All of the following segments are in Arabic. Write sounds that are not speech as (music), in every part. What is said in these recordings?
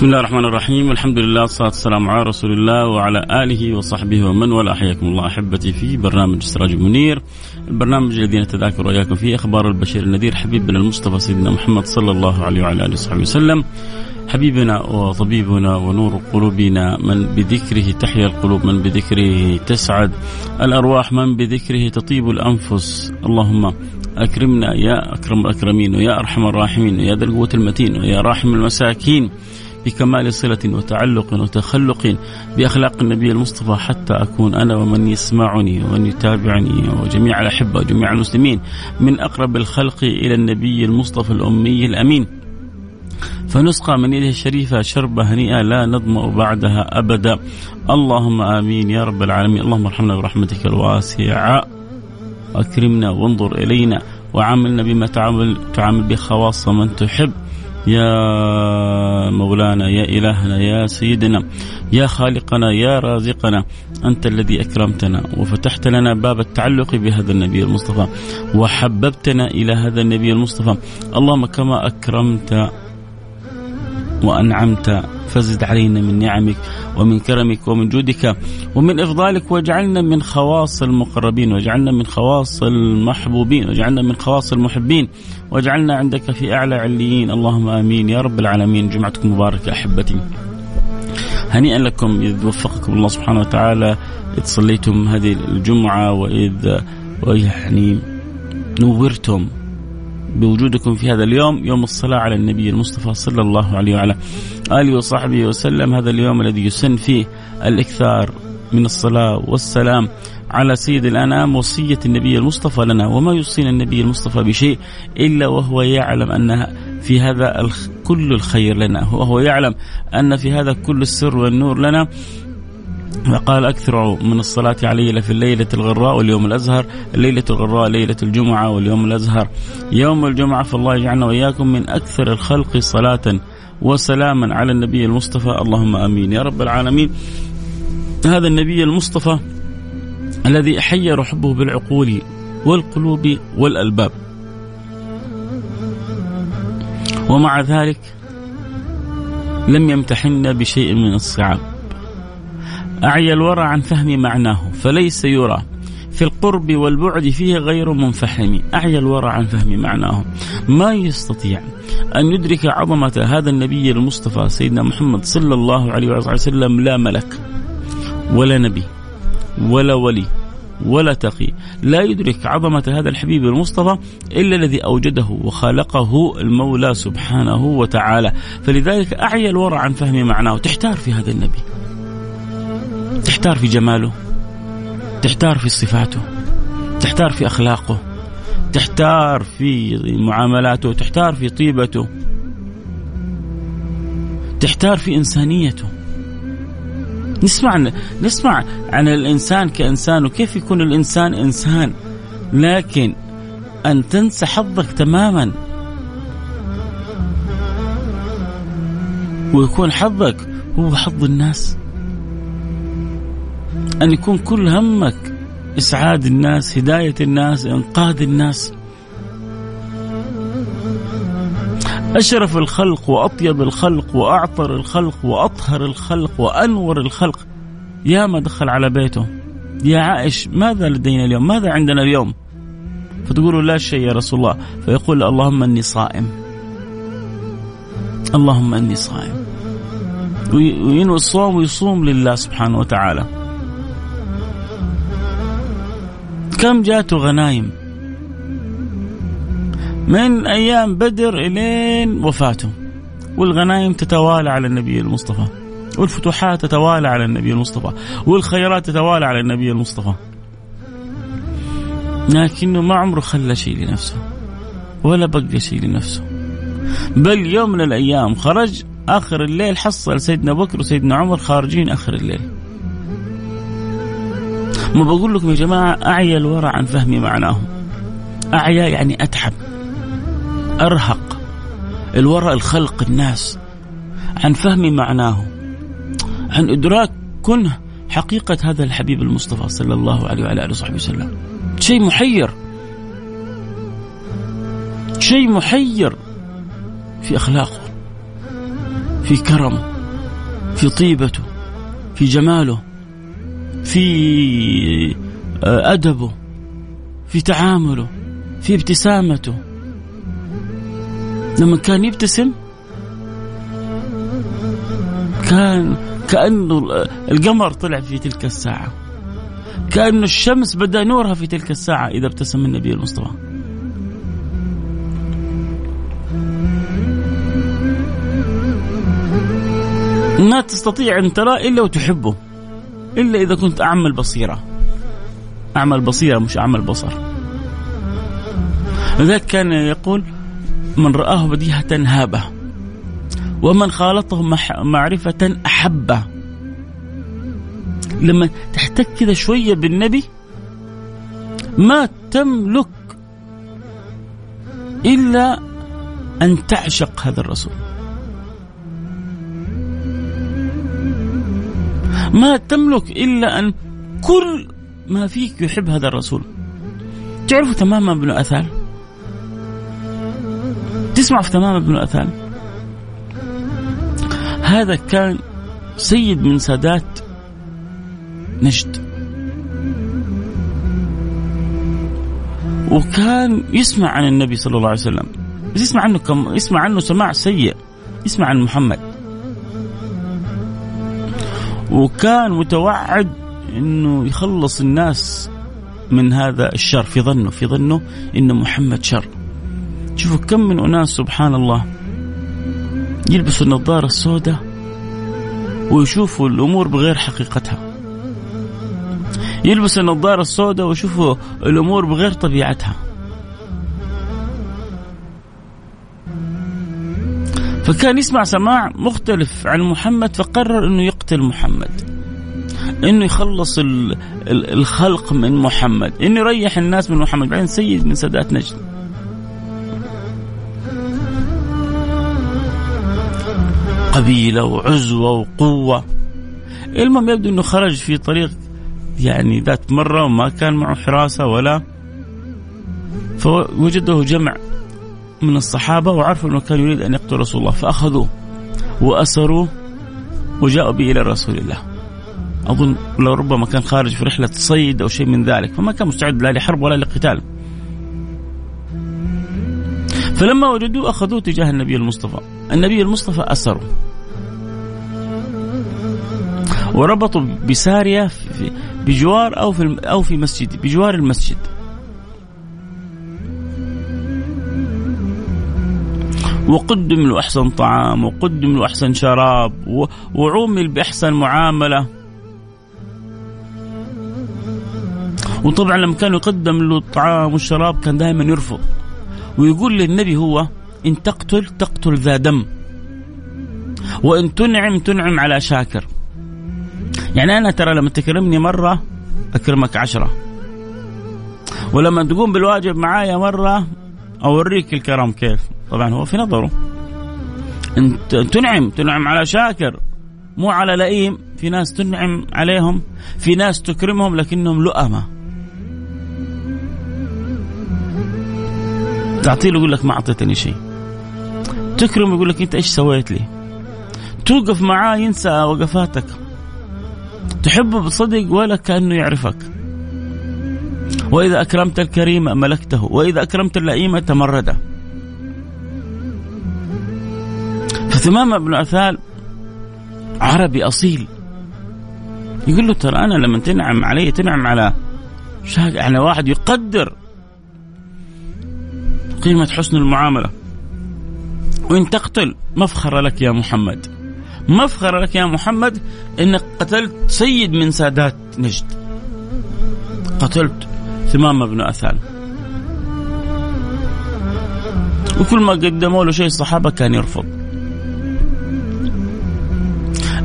بسم الله الرحمن الرحيم الحمد لله والصلاة والسلام على رسول الله وعلى آله وصحبه ومن والاه حياكم الله أحبتي في برنامج سراج منير البرنامج الذي نتذاكر وإياكم فيه أخبار البشير النذير حبيبنا المصطفى سيدنا محمد صلى الله عليه وعلى آله وصحبه وسلم حبيبنا وطبيبنا ونور قلوبنا من بذكره تحيا القلوب من بذكره تسعد الأرواح من بذكره تطيب الأنفس اللهم أكرمنا يا أكرم الأكرمين ويا أرحم الراحمين ويا ذا القوة المتين ويا راحم المساكين بكمال صلة وتعلق وتخلق بأخلاق النبي المصطفى حتى أكون أنا ومن يسمعني ومن يتابعني وجميع الأحبة وجميع المسلمين من أقرب الخلق إلى النبي المصطفى الأمي الأمين. فنسقى من يده الشريفة شربة هنيئة لا نظمأ بعدها أبدا. اللهم آمين يا رب العالمين. اللهم ارحمنا برحمتك الواسعة. أكرمنا وانظر إلينا وعاملنا بما تعامل تعامل بخواص من تحب. يا مولانا يا إلهنا يا سيدنا يا خالقنا يا رازقنا أنت الذي أكرمتنا وفتحت لنا باب التعلق بهذا النبي المصطفى وحببتنا إلى هذا النبي المصطفى. اللهم كما أكرمت وأنعمت فزد علينا من نعمك ومن كرمك ومن جودك ومن إفضالك واجعلنا من خواص المقربين واجعلنا من خواص المحبوبين واجعلنا من خواص المحبين واجعلنا عندك في أعلى عليين. اللهم آمين. يا رب العالمين. جمعتكم مباركة أحبتي. هنيئا لكم إذ وفقكم الله سبحانه وتعالى إذ صليتم هذه الجمعة وإذ ويعني نورتم. بوجودكم في هذا اليوم يوم الصلاة على النبي المصطفى صلى الله عليه وعلى آله وصحبه وسلم. هذا اليوم الذي يسن فيه الإكثار من الصلاة والسلام على سيد الأنام وصية النبي المصطفى لنا. وما يوصينا النبي المصطفى بشيء إلا وهو يعلم أن في هذا كل الخير لنا وهو يعلم أن في هذا كل السر والنور لنا. فقال أكثروا من الصلاة علي في الليلة الغراء واليوم الأزهر الليلة الغراء ليلة الجمعة واليوم الأزهر. يوم الجمعة فالله يجعلنا وإياكم من أكثر الخلق صلاة وسلاما على النبي المصطفى. اللهم آمين. يا رب العالمين. هذا النبي المصطفى الذي حير حبه بالعقول والقلوب والألباب. ومع ذلك لم يمتحنا بشيء من الصعاب أعيا الورى عن فهم معناه فليس يرى. في القرب والبعد فيه غير منفحم. أعيا الورى عن فهم معناه. ما يستطيع أن يدرك عظمة هذا النبي المصطفى سيدنا محمد صلى الله عليه وسلم لا ملك ولا نبي ولا ولي ولا تقي. لا يدرك عظمة هذا الحبيب المصطفى إلا الذي أوجده وخلقه المولى سبحانه وتعالى. فلذلك أعيا الورع عن فهم معناه. تحتار في هذا النبي. تحتار في جماله تحتار في صفاته تحتار في أخلاقه تحتار في معاملاته تحتار في طيبته تحتار في إنسانيته. نسمع نسمع عن الإنسان كإنسان وكيف يكون الإنسان إنسان لكن أن تنسى حظك تماما. ويكون حظك هو حظ الناس. أن يكون كل همك إسعاد الناس هداية الناس إنقاذ الناس. أشرف الخلق وأطيب الخلق وأعطر الخلق وأطهر الخلق وأنور الخلق. يا ما دخل على بيته. يا عائش ماذا لدينا اليوم؟ ماذا عندنا اليوم؟ فتقول لا شيء يا رسول الله. فيقول اللهم أني صائم. اللهم أني صائم. وينوي الصوم ويصوم لله سبحانه وتعالى. كم جاته غنايم؟ من أيام بدر إلين وفاته. والغنائم تتوالى على النبي المصطفى. والفتوحات تتوالى على النبي المصطفى. والخيرات تتوالى على النبي المصطفى. لكنه ما عمره خلى شيء لنفسه. ولا بقى شيء لنفسه. بل يوم من الأيام خرج آخر الليل حصل سيدنا بكر وسيدنا عمر خارجين آخر الليل. ما بقول لكم يا جماعة أعيا الورع عن فهم معناه. أعيا يعني أتعب أرهق. الوراء الخلق الناس عن فهم معناه. عن إدراك كنه حقيقة هذا الحبيب المصطفى صلى الله عليه وعلى آله وصحبه وسلم. شيء محير. شيء محير في أخلاقه في كرمه في طيبته في جماله. في آه، أدبه في تعامله في ابتسامته. لما كان يبتسم كان كأنه القمر طلع في تلك الساعة. كأن الشمس بدأ نورها في تلك الساعة إذا ابتسم النبي المصطفى. ما تستطيع أن ترى إلا وتحبه. إلا إذا كنت أعمى البصيرة أعمى البصيرة مش أعمى البصر لذلك كان يقول من رآه بديهة هابة ومن خالطه معرفة أحبه لما تحتك كذا شوية بالنبي ما تملك إلا أن تعشق هذا الرسول. ما تملك إلا أن كل ما فيك يحب هذا الرسول. تعرفوا تماما ابن أثال؟ تسمع في تمام ابن أثان هذا كان سيد من سادات نجد. وكان يسمع عن النبي صلى الله عليه وسلم. بس يسمع عنه كم يسمع عنه سماع سيء. يسمع عن محمد. وكان متوعد إنه يخلص الناس من هذا الشر. في ظنه في ظنه ان محمد شر. شوفوا كم من أناس سبحان الله يلبسوا النظارة السوداء ويشوفوا الأمور بغير حقيقتها. يلبسوا النظارة السوداء ويشوفوا الأمور بغير طبيعتها. فكان يسمع سماع مختلف عن محمد فقرر إنه يقتل محمد إنه يخلص الخلق من محمد إنه يريح الناس من محمد بعدين سيد من سادات نجد. قبيلة وعزوة وقوة. المهم يبدو أنه خرج في طريق يعني ذات مرة وما كان معه حراسة ولا فوجده جمع من الصحابة وعرفوا أنه كان يريد أن يقتل رسول الله فأخذوه وأسروه وجاءوا به إلى رسول الله. أظن لو ربما كان خارج في رحلة صيد أو شيء من ذلك فما كان مستعد لا لحرب ولا لقتال. فلما وجدوه أخذوه تجاه النبي المصطفى. النبي المصطفى أسره وربطوا بسارية بجوار أو في أو في مسجد بجوار المسجد. وقدم له أحسن طعام وقدم له أحسن شراب وعومل بأحسن معاملة. وطبعا لما كان يقدم له الطعام والشراب كان دائما يرفض. ويقول للنبي هو إن تقتل تقتل ذا دم. وإن تنعم تنعم على شاكر. يعني أنا ترى لما تكرمني مرة أكرمك عشرة. ولما تقوم بالواجب معايا مرة أوريك الكرم كيف. طبعا هو في نظره. انت تنعم تنعم على شاكر مو على لئيم. في ناس تنعم عليهم في ناس تكرمهم لكنهم لؤمة. تعطيه يقول لك ما أعطيتني شيء. تكرم يقول لك أنت إيش سويت لي؟ توقف معاه ينسى وقفاتك. تحبه بصدق ولا كأنه يعرفك. وإذا أكرمت الكريم ملكته وإذا أكرمت اللئيم تمرده. فثمامة بن أثال عربي أصيل. يقول له ترى أنا لما تنعم علي تنعم على على واحد يقدر قيمة حسن المعاملة. وإن تقتل مفخر لك يا محمد. مفخر لك يا محمد إنك قتلت سيد من سادات نجد. قتلت ثمامة بن أثال. وكل ما قدموا له شيء الصحابة كان يرفض.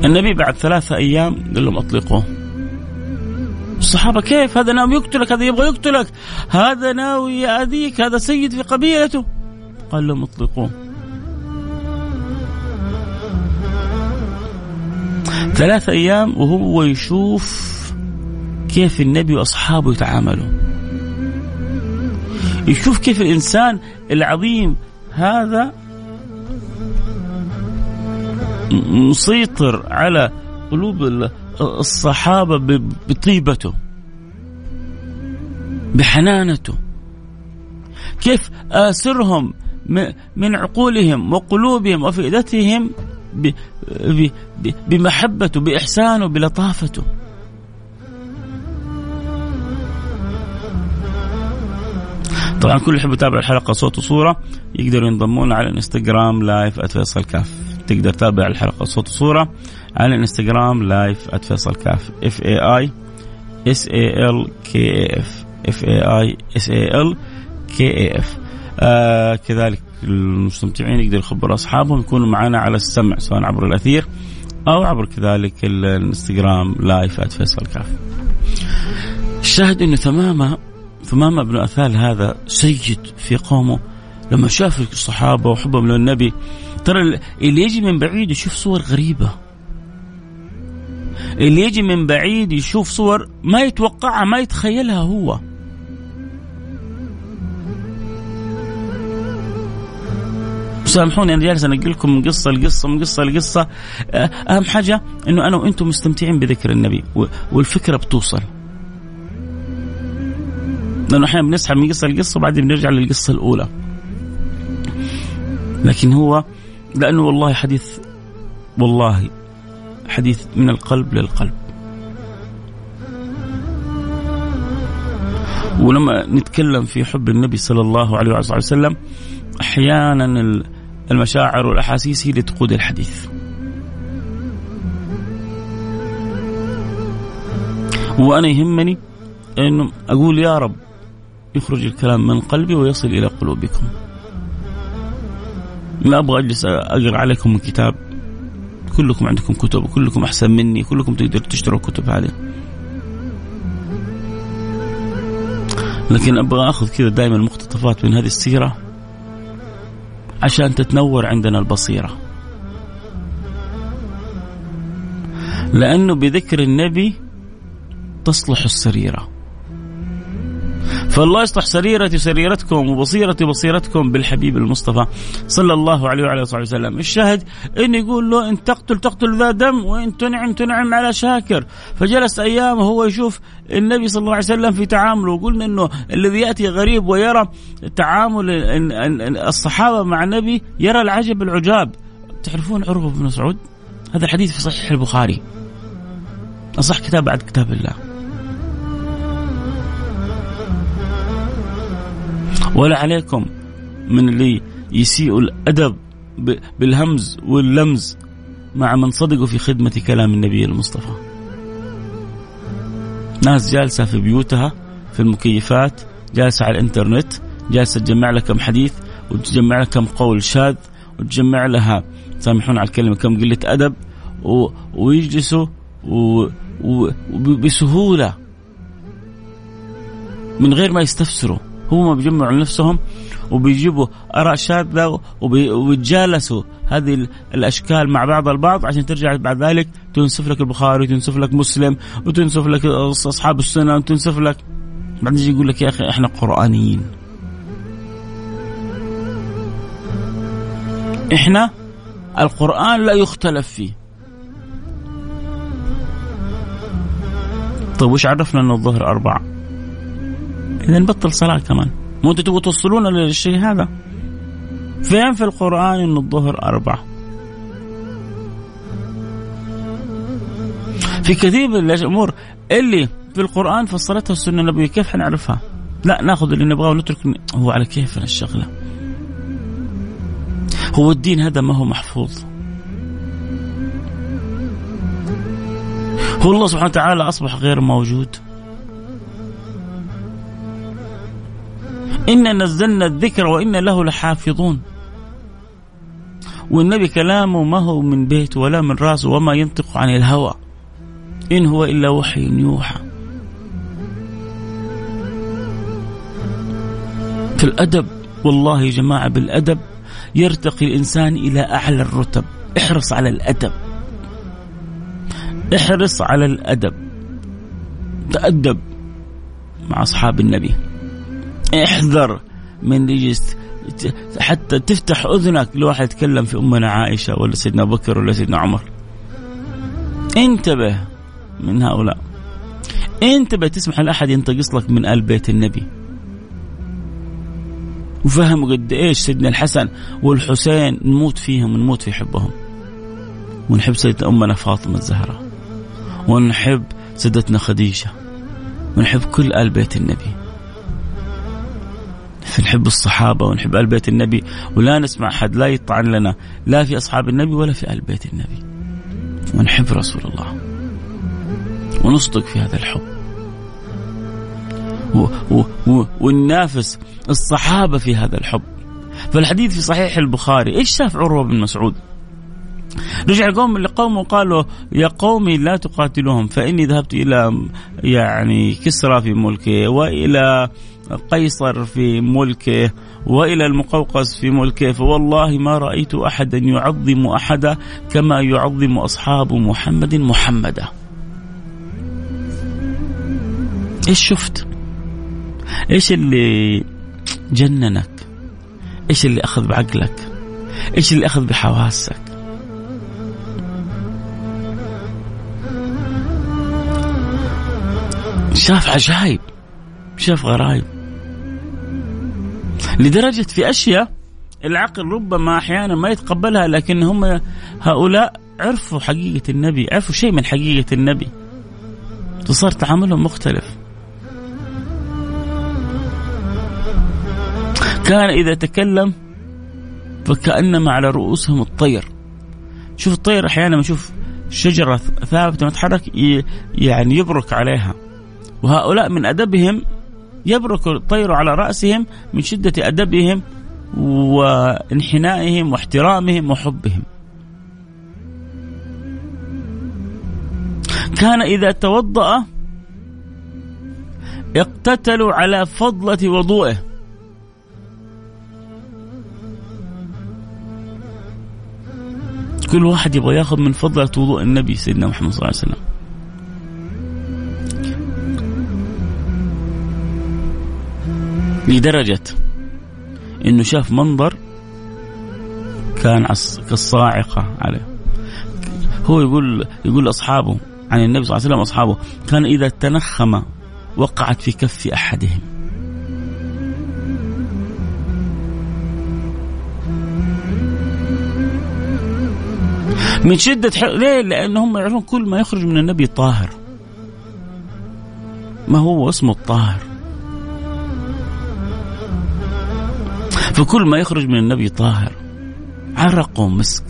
النبي بعد ثلاثة أيام قال لهم أطلقوه. الصحابة كيف؟ هذا ناوي يقتلك هذا يبغى يقتلك. هذا ناوي يأذيك هذا سيد في قبيلته. قال لهم أطلقوه. ثلاثة أيام وهو يشوف كيف النبي وأصحابه يتعاملوا. يشوف كيف الإنسان العظيم هذا مسيطر على قلوب الصحابة بطيبته بحنانته. كيف آسرهم من عقولهم وقلوبهم وفئدتهم بمحبته بإحسانه بلطافته. طبعا كل يحب يتابع الحلقة صوت وصورة يقدروا ينضمون على الإنستغرام لايف @فيصل كاف. تقدر تتابع الحلقة. صوت وصورة على الانستغرام live @فيصل كاف. F A I S A L K F F A I S A L K F كذلك المستمتعين يقدروا يخبروا أصحابهم يكونوا معنا على السمع سواء عبر الأثير أو عبر كذلك الانستغرام live @فيصل كاف. الشاهد انه تماما ثمامة بن أثال هذا سيد في قومه. لما شاف الصحابة وحبهم للنبي ترى اللي يجي من بعيد يشوف صور غريبة. اللي يجي من بعيد يشوف صور ما يتوقعها ما يتخيلها هو. سامحوني أنا جالس أنقل لكم من قصة لقصة من قصة لقصة. أهم حاجة إنه أنا وأنتم مستمتعين بذكر النبي والفكرة بتوصل. لأنه أحيانا بنسحب من قصة لقصة وبعدين بنرجع للقصة الأولى. لكن هو لأنه والله حديث والله حديث من القلب للقلب ولما نتكلم في حب النبي صلى الله عليه وسلم أحيانا المشاعر والأحاسيس هي اللي تقود الحديث وأنا يهمني إنه أقول يا رب يخرج الكلام من قلبي ويصل إلى قلوبكم. ما أبغى أجلس أقرأ عليكم من كتاب كلكم عندكم كتب وكلكم أحسن مني كلكم تقدروا تشتروا الكتب هذه. لكن أبغى أخذ كذا دائما مقتطفات من هذه السيرة عشان تتنور عندنا البصيرة. لأنه بذكر النبي تصلح السريرة. فالله يصلح سريرتي سريرتكم وبصيرتي بصيرتكم بالحبيب المصطفى صلى الله عليه وعلى آله وسلم. الشاهد إنه يقول له إن تقتل تقتل ذا دم وإن تنعم تنعم على شاكر. فجلس أيام وهو يشوف النبي صلى الله عليه وسلم في تعامله. وقلنا إنه الذي يأتي غريب ويرى تعامل الصحابة مع النبي يرى العجب العجاب. تعرفون عروة بن مسعود؟ هذا الحديث في صحيح البخاري. أصح كتاب بعد كتاب الله. ولا عليكم من اللي يسيء الأدب بالهمز واللمز مع من صدقوا في خدمة كلام النبي المصطفى. ناس جالسة في بيوتها في المكيفات جالسة على الإنترنت جالسة تجمع لها كم حديث وتجمع لها كم قول شاذ وتجمع لها سامحون على الكلمة كم قلة أدب و... ويجلسوا و... و... بسهولة. من غير ما يستفسروا. هم بيجمعوا لنفسهم وبيجيبوا آراء شاذة وبيتجالسوا هذه الأشكال مع بعض البعض عشان ترجع بعد ذلك تنسف لك البخاري وتنسف لك مسلم وتنسف لك أصحاب السنة وتنسف لك بعدين يجي يقول لك يا أخي إحنا قرآنيين. إحنا القرآن لا يختلف فيه. طيب وش عرفنا انه الظهر أربعة؟ اذا نبطل صلاة كمان. مو أنتم تبغوا توصلونا للشيء هذا؟ فين في القرآن أن الظهر أربعة؟ في كثير من الأمور اللي في القرآن فصلتها السنة النبوية كيف حنعرفها؟ لا ناخذ اللي نبغاه ونترك هو على كيفنا الشغلة؟ هو الدين هذا ما هو محفوظ. هو الله سبحانه وتعالى أصبح غير موجود. إنا نزلنا الذكر وإنا له لحافظون. والنبي كلامه ما هو من بيته ولا من راسه وما ينطق عن الهوى. إن هو إلا وحي يوحى. في الأدب والله يا جماعة بالأدب يرتقي الإنسان إلى أعلى الرتب. احرص على الأدب. احرص على الأدب. تأدب مع أصحاب النبي. احذر من يجلس حتى تفتح أذنك لواحد يتكلم في أمنا عائشة ولا سيدنا بكر ولا سيدنا عمر. انتبه من هؤلاء. انتبه تسمح لأحد ينتقص لك من آل بيت النبي. وفهم قد إيش سيدنا الحسن والحسين نموت فيهم ونموت في حبهم. ونحب سيدنا أمنا فاطمة الزهراء. ونحب سيدتنا خديجة. ونحب كل آل بيت النبي. فنحب الصحابة ونحب آل بيت النبي ولا نسمع أحد لا يطعن لنا لا في أصحاب النبي ولا في آل بيت النبي. ونحب رسول الله. ونصدق في هذا الحب. و و و وننافس الصحابة في هذا الحب. فالحديث في صحيح البخاري إيش شاف عروة بن مسعود؟ رجع قوم لقوم وقالوا يا قومي لا تقاتلوهم فإني ذهبت إلى يعني كسرى في ملكه وإلى قيصر في ملكه وإلى المقوقس في ملكه فوالله ما رأيت أحدا يعظم أحدا كما يعظم أصحاب محمد محمدا. إيش شفت؟ إيش اللي جننك؟ إيش اللي أخذ بعقلك؟ إيش اللي أخذ بحواسك؟ شاف عجائب شاف غرايب. لدرجة في أشياء العقل ربما أحيانا ما يتقبلها لكن هم هؤلاء عرفوا حقيقة النبي عرفوا شيء من حقيقة النبي. فصار تعاملهم مختلف. كان إذا تكلم فكأنما على رؤوسهم الطير. شوف الطير أحيانا نشوف شجرة ثابتة ما تتحرك يعني يبرك عليها. وهؤلاء من أدبهم يبرك الطير على رأسهم من شدة أدبهم وانحنائهم واحترامهم وحبهم. كان إذا توضأ اقتتلوا على فضلة وضوئه. كل واحد يبغى ياخذ من فضلة وضوء النبي سيدنا محمد صلى الله عليه وسلم. لدرجة إنه شاف منظر كان كالصاعقة عليه. هو يقول يقول لأصحابه عن النبي صلى الله عليه وسلم أصحابه كان إذا تنخم وقعت في كف أحدهم. من شدة ح... ليه؟ لأن هم يعرفون كل ما يخرج من النبي طاهر. ما هو اسمه الطاهر؟ فكل ما يخرج من النبي طاهر عرقه مسك.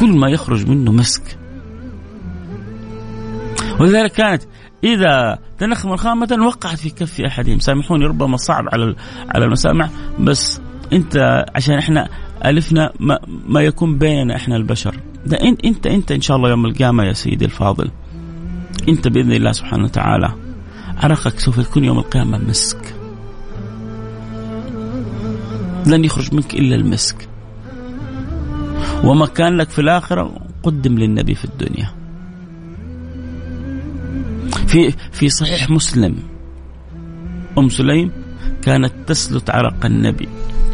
كل ما يخرج منه مسك. ولذلك كانت إذا تنخم الخامة وقعت في كف أحدهم سامحوني ربما صعب على على المسامع بس أنت عشان إحنا ألفنا ما, ما يكون بيننا إحنا البشر. ده انت انت أنت إن شاء الله يوم القيامة يا سيدي الفاضل. أنت بإذن الله سبحانه وتعالى عرقك سوف يكون يوم القيامة مسك. لن يخرج منك إلا المسك. وما كان لك في الآخرة قدم للنبي في الدنيا. في في صحيح مسلم أم سليم كانت تسلت عرق النبي.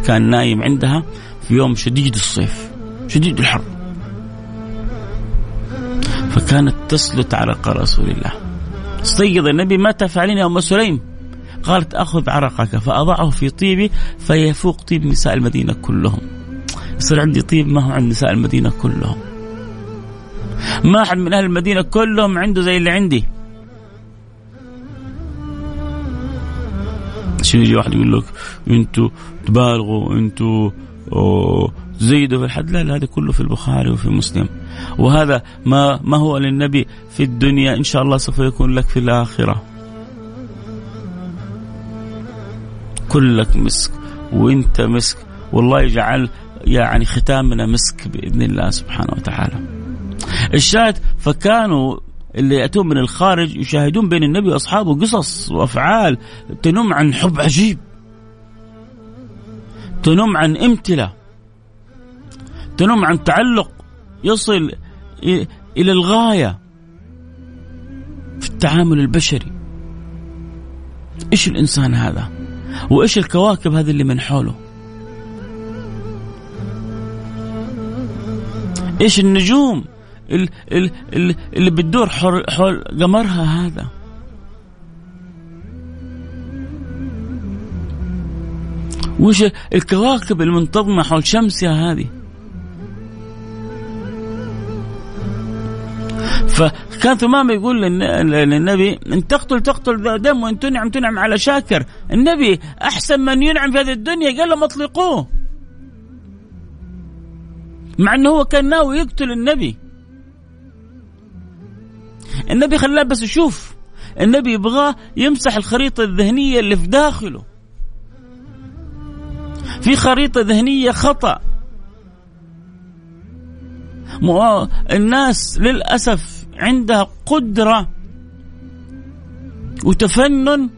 كان نايم عندها في يوم شديد الصيف شديد الحر. فكانت تسلت عرق رسول الله. استيقظ النبي ما تفعلين يا أم سليم. قالت أخذ عرقك فأضعه في طيبي فيفوق طيب نساء المدينة كلهم. يصير عندي طيب ما هو عند نساء المدينة كلهم. ما أحد من أهل المدينة كلهم عنده زي اللي عندي. عشان يجي واحد يقول لك أنتوا تبالغوا أنتوا زيدوا في الحد. لا لا هذا كله في البخاري وفي مسلم. وهذا ما ما هو للنبي في الدنيا إن شاء الله سوف يكون لك في الآخرة. كلك مسك وانت مسك والله يجعل يعني ختامنا مسك بإذن الله سبحانه وتعالى. الشاهد فكانوا اللي يأتون من الخارج يشاهدون بين النبي واصحابه قصص وأفعال تنم عن حب عجيب. تنم عن امتله. تنم عن تعلق يصل إلى الغاية في التعامل البشري. إيش الإنسان هذا؟ وإيش الكواكب هذه اللي من حوله؟ إيش النجوم اللي بتدور حول قمرها هذا؟ وش الكواكب المنتظمة حول شمسها هذه فكان ثمامة يقول للنبي إن تقتل تقتل ذا دم وإن تنعم تنعم على شاكر. النبي أحسن من ينعم في هذه الدنيا قال لهم أطلقوه. مع إنه هو كان ناوي يقتل النبي. النبي خلاه بس يشوف. النبي يبغاه يمسح الخريطة الذهنية اللي في داخله. في خريطة ذهنية خطأ. الناس للأسف عندها قدرة وتفنن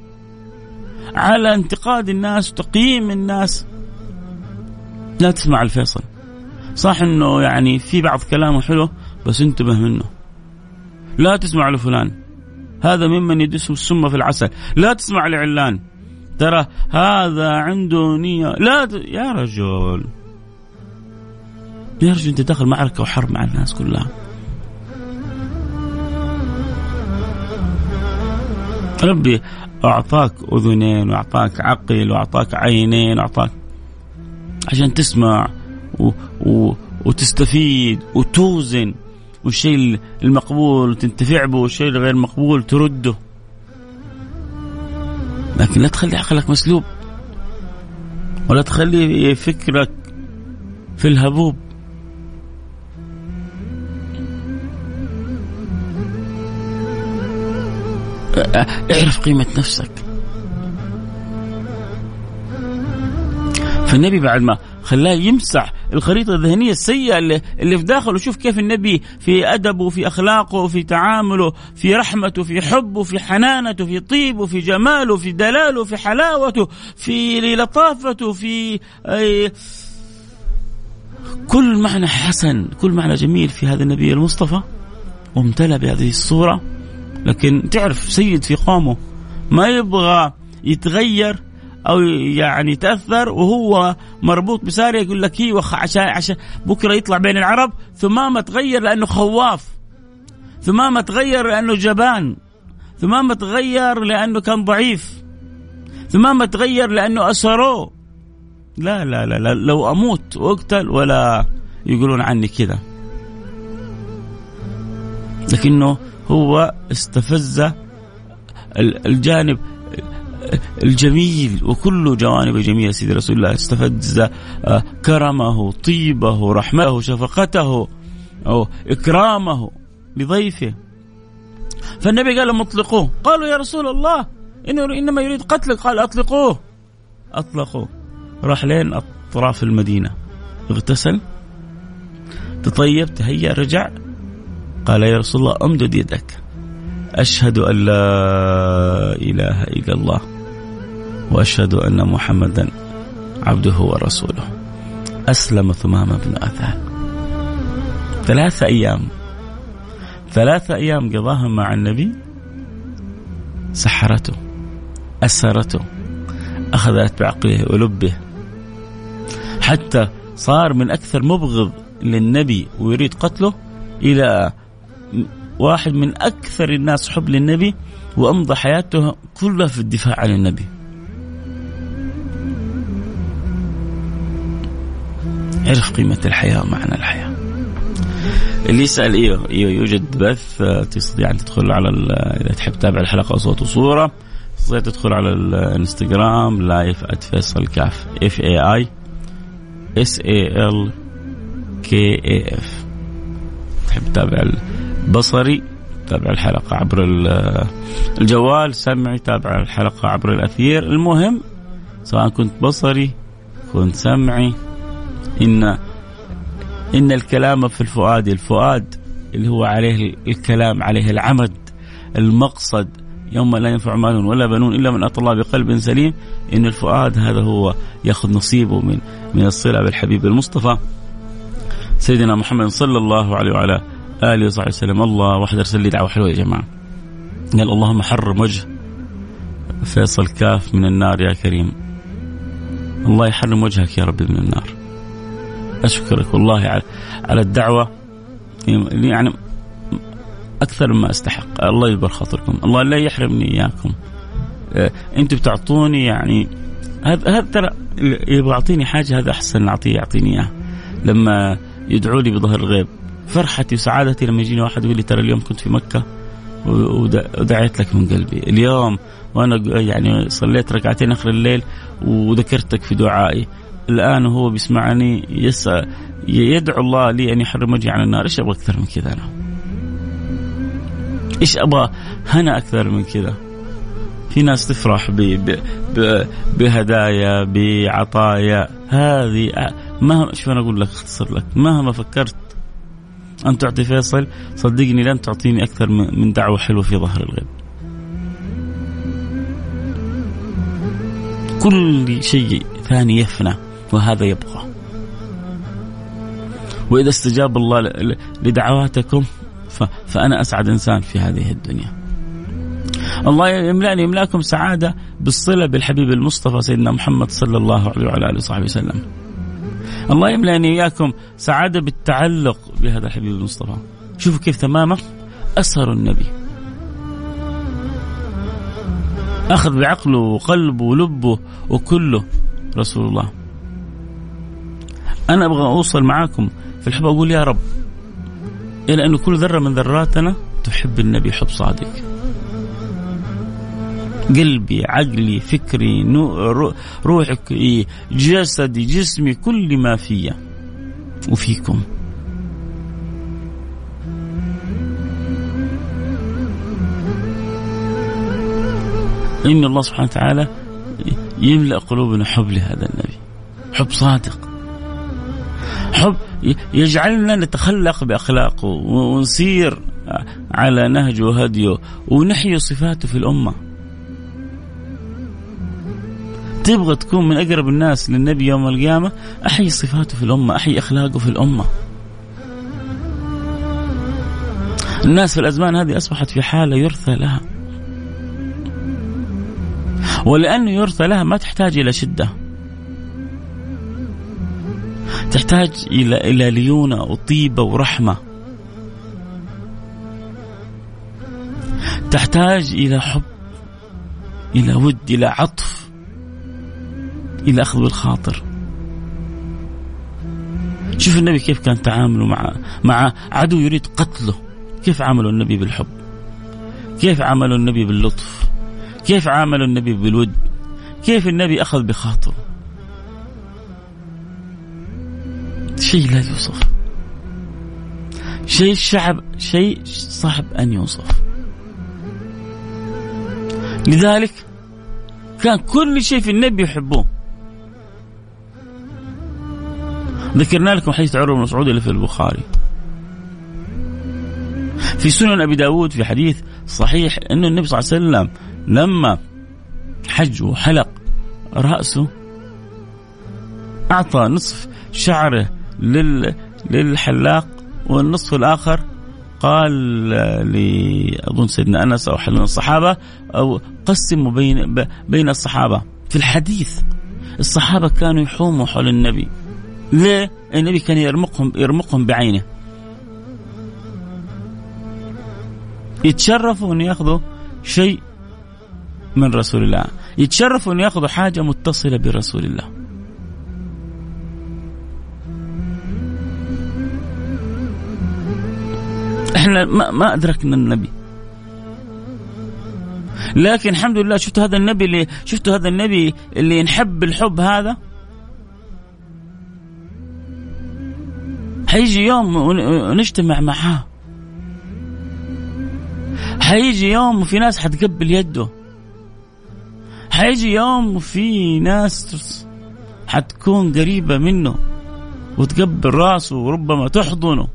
على انتقاد الناس وتقييم الناس. لا تسمع الفيصل. صح إنه يعني في بعض كلامه حلو بس انتبه منه. لا تسمع لفلان. هذا ممن يدس السم في العسل. لا تسمع لعلان. ترى هذا عنده نية. لا ت... يا رجل. يا رجل أنت داخل معركة وحرب مع الناس كلها. ربي أعطاك أذنين وأعطاك عقل وأعطاك عينين وأعطاك عشان تسمع و... و... وتستفيد وتوزن والشيء المقبول تنتفع به والشيء الغير مقبول ترده. لكن لا تخلي عقلك مسلوب ولا تخلي فكرك في الهبوب. اعرف قيمة نفسك. فالنبي بعد ما خلاه يمسح الخريطة الذهنية السيئة اللي, اللي في داخله شوف كيف النبي في أدبه في أخلاقه في تعامله في رحمته في حبه في حنانته في طيبه في جماله في دلاله في حلاوته في لطافته في كل معنى حسن كل معنى جميل في هذا النبي المصطفى. وامتلأ بهذه الصورة. لكن تعرف سيد في قومه ما يبغى يتغير أو يعني يتأثر وهو مربوط بسارية يقول لك أيوه عشان عشان بكرة يطلع بين العرب ثمامه تغير لأنه خواف ثمامه تغير لأنه جبان ثمامه تغير لأنه كان ضعيف ثمامه تغير لأنه اسروه لا لا لا, لا لو أموت وأقتل ولا يقولون عني كذا. لكنه هو استفز الجانب الجميل وكل جوانب جميلة سيدي رسول الله. استفز آه، كرمه طيبه رحمته شفقته أو إكرامه لضيفه فالنبي قال لهم اطلقوه. قالوا يا رسول الله إنه إنما يريد قتلك. قال أطلقوه. أطلقوه. راح لين أطراف المدينة. اغتسل تطيب تهيأ رجع قال يا رسول الله أمدد يدك. أشهد أن لا إله إلا الله وأشهد أن محمدا عبده ورسوله. أسلم ثمام بن أثال ثلاثة أيام. ثلاثة أيام قضاها مع النبي. سحرته. أسرته. أخذت بعقله ولبه. حتى صار من أكثر مبغض للنبي ويريد قتله إلى واحد من أكثر الناس حب للنبي وأمضى حياته كلها في الدفاع عن النبي. عرف قيمة الحياة ومعنى الحياة. اللي يسأل إيه, إيه يوجد بث تستطيع أن تدخل على إذا تحب تتابع الحلقة صوت وصورة تستطيع تدخل على الانستغرام live @فيصل كاف F A I S A L K A F تحب تتابع البصري تابع الحلقة عبر الجوال سمعي تابع الحلقة عبر الأثير. المهم سواء كنت بصري كنت سمعي إن إن الكلام في الفؤاد الفؤاد اللي هو عليه الكلام عليه العمد المقصد يوم لا ينفع مال ولا بنون إلا من اتى الله بقلب سليم إن الفؤاد هذا هو يأخذ نصيبه من من الصلة بالحبيب المصطفى سيدنا محمد صلى الله عليه وعلى آله وصحبه وسلم. الله وحده أرسل لي دعوة حلوة يا جماعة. قال اللهم حرم وجه فيصل كاف من النار يا كريم. الله يحرم وجهك يا ربي من النار. أشكرك والله على الدعوة. يعني أكثر مما أستحق. الله يكبر خاطركم. الله لا يحرمني إياكم. آه، أنتم بتعطوني يعني هذا هذا ترى يبغى يعطيني حاجة هذا أحسن نعطيه يعطيني إياه. لما يدعوا لي بظهر الغيب. فرحتي وسعادتي لما يجيني واحد يقول لي ترى اليوم كنت في مكة ودعيت لك من قلبي. اليوم وأنا يعني صليت ركعتين آخر الليل وذكرتك في دعائي. الآن وهو بيسمعني يسأل يدعو الله لي أن يحرم وجهي عن النار. إيش أبغى أكثر من كذا أنا؟ إيش أبغى هنا أكثر من كذا؟ في ناس تفرح ب بهدايا بعطايا. هذه مهما شو أنا أقول لك أختصر لك. مهما فكرت أن تعطي فيصل صدقني لن تعطيني أكثر من دعوة حلوة في ظهر الغيب كل شيء ثاني يفنى وهذا يبقى. وإذا استجاب الله لدعواتكم فأنا أسعد إنسان في هذه الدنيا. الله يملأني يملأكم سعادة بالصلة بالحبيب المصطفى سيدنا محمد صلى الله عليه وعلى آله وصحبه وسلم. الله يملأني إياكم سعادة بالتعلق بهذا الحبيب المصطفى. شوفوا كيف تماما أسهر النبي. أخذ بعقله وقلبه ولبه وكله رسول الله. أنا أبغى أوصل معاكم في الحب أقول يا رب إلى أن كل ذرة من ذراتنا تحب النبي حب صادق. قلبي عقلي فكري روحي جسدي جسمي كل ما فيا وفيكم. إن الله سبحانه وتعالى يملأ قلوبنا حب لهذا النبي. حب صادق. حب يجعلنا نتخلق بأخلاقه ونسير على نهجه وهديه ونحيي صفاته في الأمة. تبغى تكون من أقرب الناس للنبي يوم القيامة أحيي صفاته في الأمة، أحيي أخلاقه في الأمة. الناس في الأزمان هذه أصبحت في حالة يرثى لها. ولأنه يرثى لها ما تحتاج إلى شدة. تحتاج إلى إلى ليونة وطيبة ورحمة تحتاج إلى حب إلى ود إلى عطف إلى أخذ بالخاطر شوف النبي كيف كان تعامله مع مع عدو يريد قتله. كيف عامله النبي بالحب؟ كيف عامله النبي باللطف؟ كيف عامل النبي بالود؟ كيف النبي أخذ بخاطره؟ شيء لا يوصف. شيء الشعب شيء صعب أن يوصف. لذلك كان كل شيء في النبي يحبوه. ذكرنا لكم حديث عروة بن مسعود اللي في البخاري. في سنن أبي داود في حديث صحيح أن النبي صلى الله عليه وسلم لما حج وحلق رأسه أعطى نصف شعره لل للحلاق والنصف الآخر قال لي أظن سيدنا أنس أو حد من الصحابة أو قسموا بين بين الصحابة. في الحديث الصحابة كانوا يحوموا حول النبي. ليه؟ النبي كان يرمقهم يرمقهم بعينه. يتشرفوا أن يأخذوا شيء من رسول الله. يتشرفوا أن يأخذوا حاجة متصلة برسول الله. إحنا ما, ما أدركنا النبي. لكن الحمد لله شفتوا هذا النبي اللي شفتوا هذا النبي اللي نحب الحب هذا؟ حيجي يوم ونجتمع معاه. حيجي يوم وفي ناس حتقبل يده. حيجي يوم وفي ناس حتكون قريبة منه وتقبل راسه وربما تحضنه.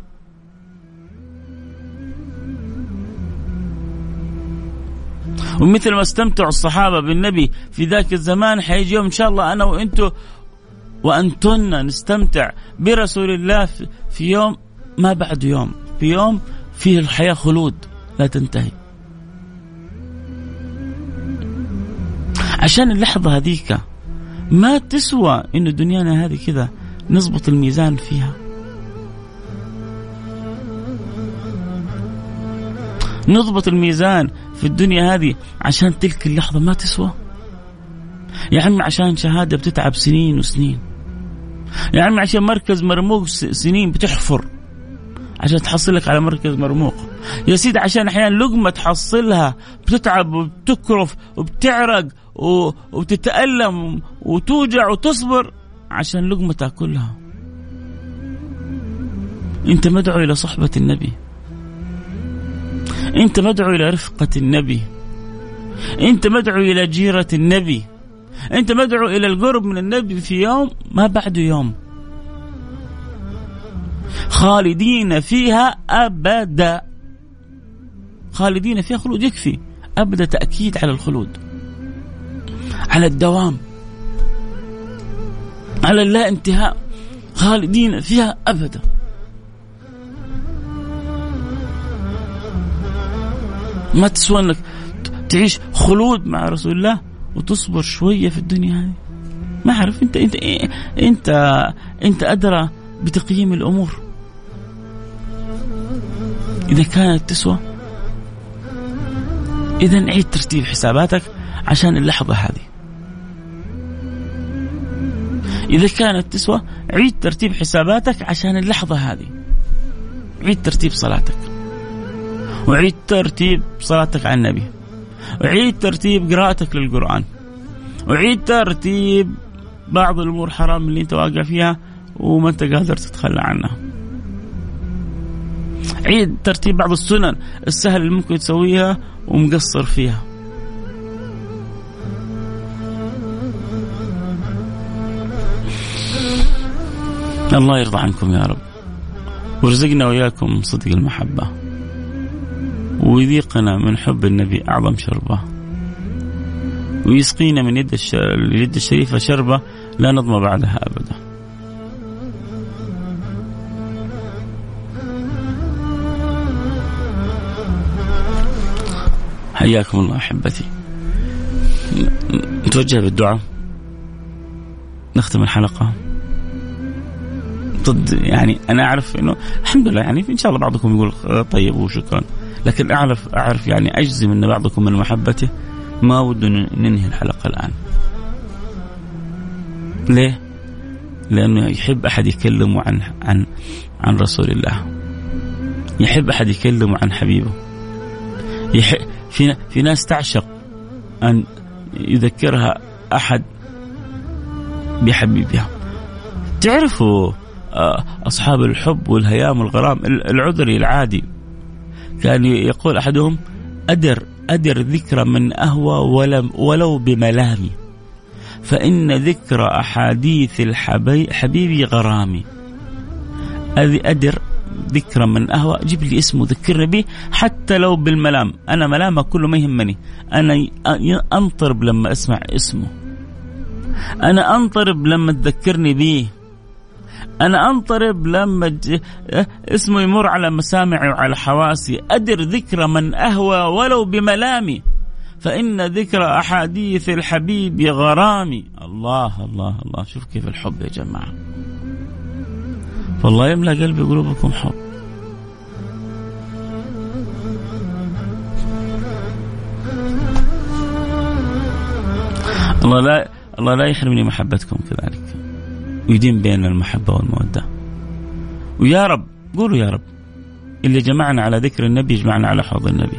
ومثل ما استمتعوا الصحابة بالنبي في ذاك الزمان حيجي يوم إن شاء الله أنا وأنتم وأنتن نستمتع برسول الله في يوم ما بعد يوم في يوم فيه الحياة خلود لا تنتهي. عشان اللحظة هذيك ما تسوى إنه دنيانا هذه كذا نظبط الميزان فيها. نضبط الميزان في الدنيا هذه عشان تلك اللحظة ما تسوى. يا عمي عشان شهادة بتتعب سنين وسنين. يا عمي عشان مركز مرموق سنين بتحفر. عشان تحصل لك على مركز مرموق. يا سيدي عشان أحيانا لقمة تحصلها بتتعب وبتكرف وبتعرق وبتتألم وتوجع وتصبر عشان لقمه تاكلها أنت مدعو إلى صحبة النبي. أنت مدعو إلى رفقة النبي. أنت مدعو إلى جيرة النبي. أنت مدعو إلى القرب من النبي في يوم ما بعده يوم. خالدين فيها أبدا. خالدين فيها خلود يكفي. أبدا تأكيد على الخلود. على الدوام. على اللا انتهاء. خالدين فيها أبدا. ما تسوى إنك تعيش خلود مع رسول الله؟ وتصبر شوية في الدنيا هذه. ما أعرف انت انت انت أنت أدرى بتقييم الأمور. إذا كانت تسوى إذا عيد ترتيب حساباتك عشان اللحظة هذه. إذا كانت تسوى عيد ترتيب حساباتك عشان اللحظة هذه. عيد ترتيب صلاتك. وعيد ترتيب صلاتك على النبي. وعيد ترتيب قراءتك للقرآن. وعيد ترتيب بعض الأمور حرام اللي أنت واقع فيها وما أنت قادر تتخلى عنها. عيد ترتيب بعض السنن السهل اللي ممكن تسويها ومقصر فيها. الله يرضى عنكم يا رب. وارزقنا وإياكم صدق المحبة. ويذيقنا من حب النبي أعظم شربة. ويسقينا من يد اليد الشريفة شربة لا نظمى بعدها أبدا. حياكم الله أحبتي. نتوجه بالدعاء. نختم الحلقة. ضد يعني أنا أعرف أنه الحمد لله يعني إن شاء الله بعضكم يقول طيب وشكرا. لكن أعرف أعرف يعني أجزم أن بعضكم من محبته. ما وده ننهي الحلقة الآن. ليه؟ لأنه يحب أحد يكلمه عن عن عن رسول الله. يحب أحد يكلمه عن حبيبه. في في ناس تعشق أن يذكرها أحد بحبيبها. تعرفوا آه، أصحاب الحب والهيام والغرام العذري العادي. كان يقول أحدهم أدر أدر ذكر من أهوى ولم ولو بملامي فإن ذكر أحاديث الحبيب غرامي. أدر ذكرى من أهوى جيب لي اسمه ذكرني به حتى لو بالملام. أنا ملامك كله ما يهمني. أنا أنطرب لما أسمع اسمه. أنا أنطرب لما تذكرني به. أنا أنطرب لما اسمه يمر على مسامعي وعلى حواسي. أدر ذكرى من أهوى ولو بملامي. فإن ذكر أحاديث الحبيب غرامي. الله الله الله. شوف كيف الحب يا جماعة. فالله يملأ قلبي قلوبكم حب. الله لا الله لا يحرمني محبتكم كذلك. ويدين بين المحبة والمودة. ويا رب قولوا يا رب اللي جمعنا على ذكر النبي يجمعنا على حوض النبي.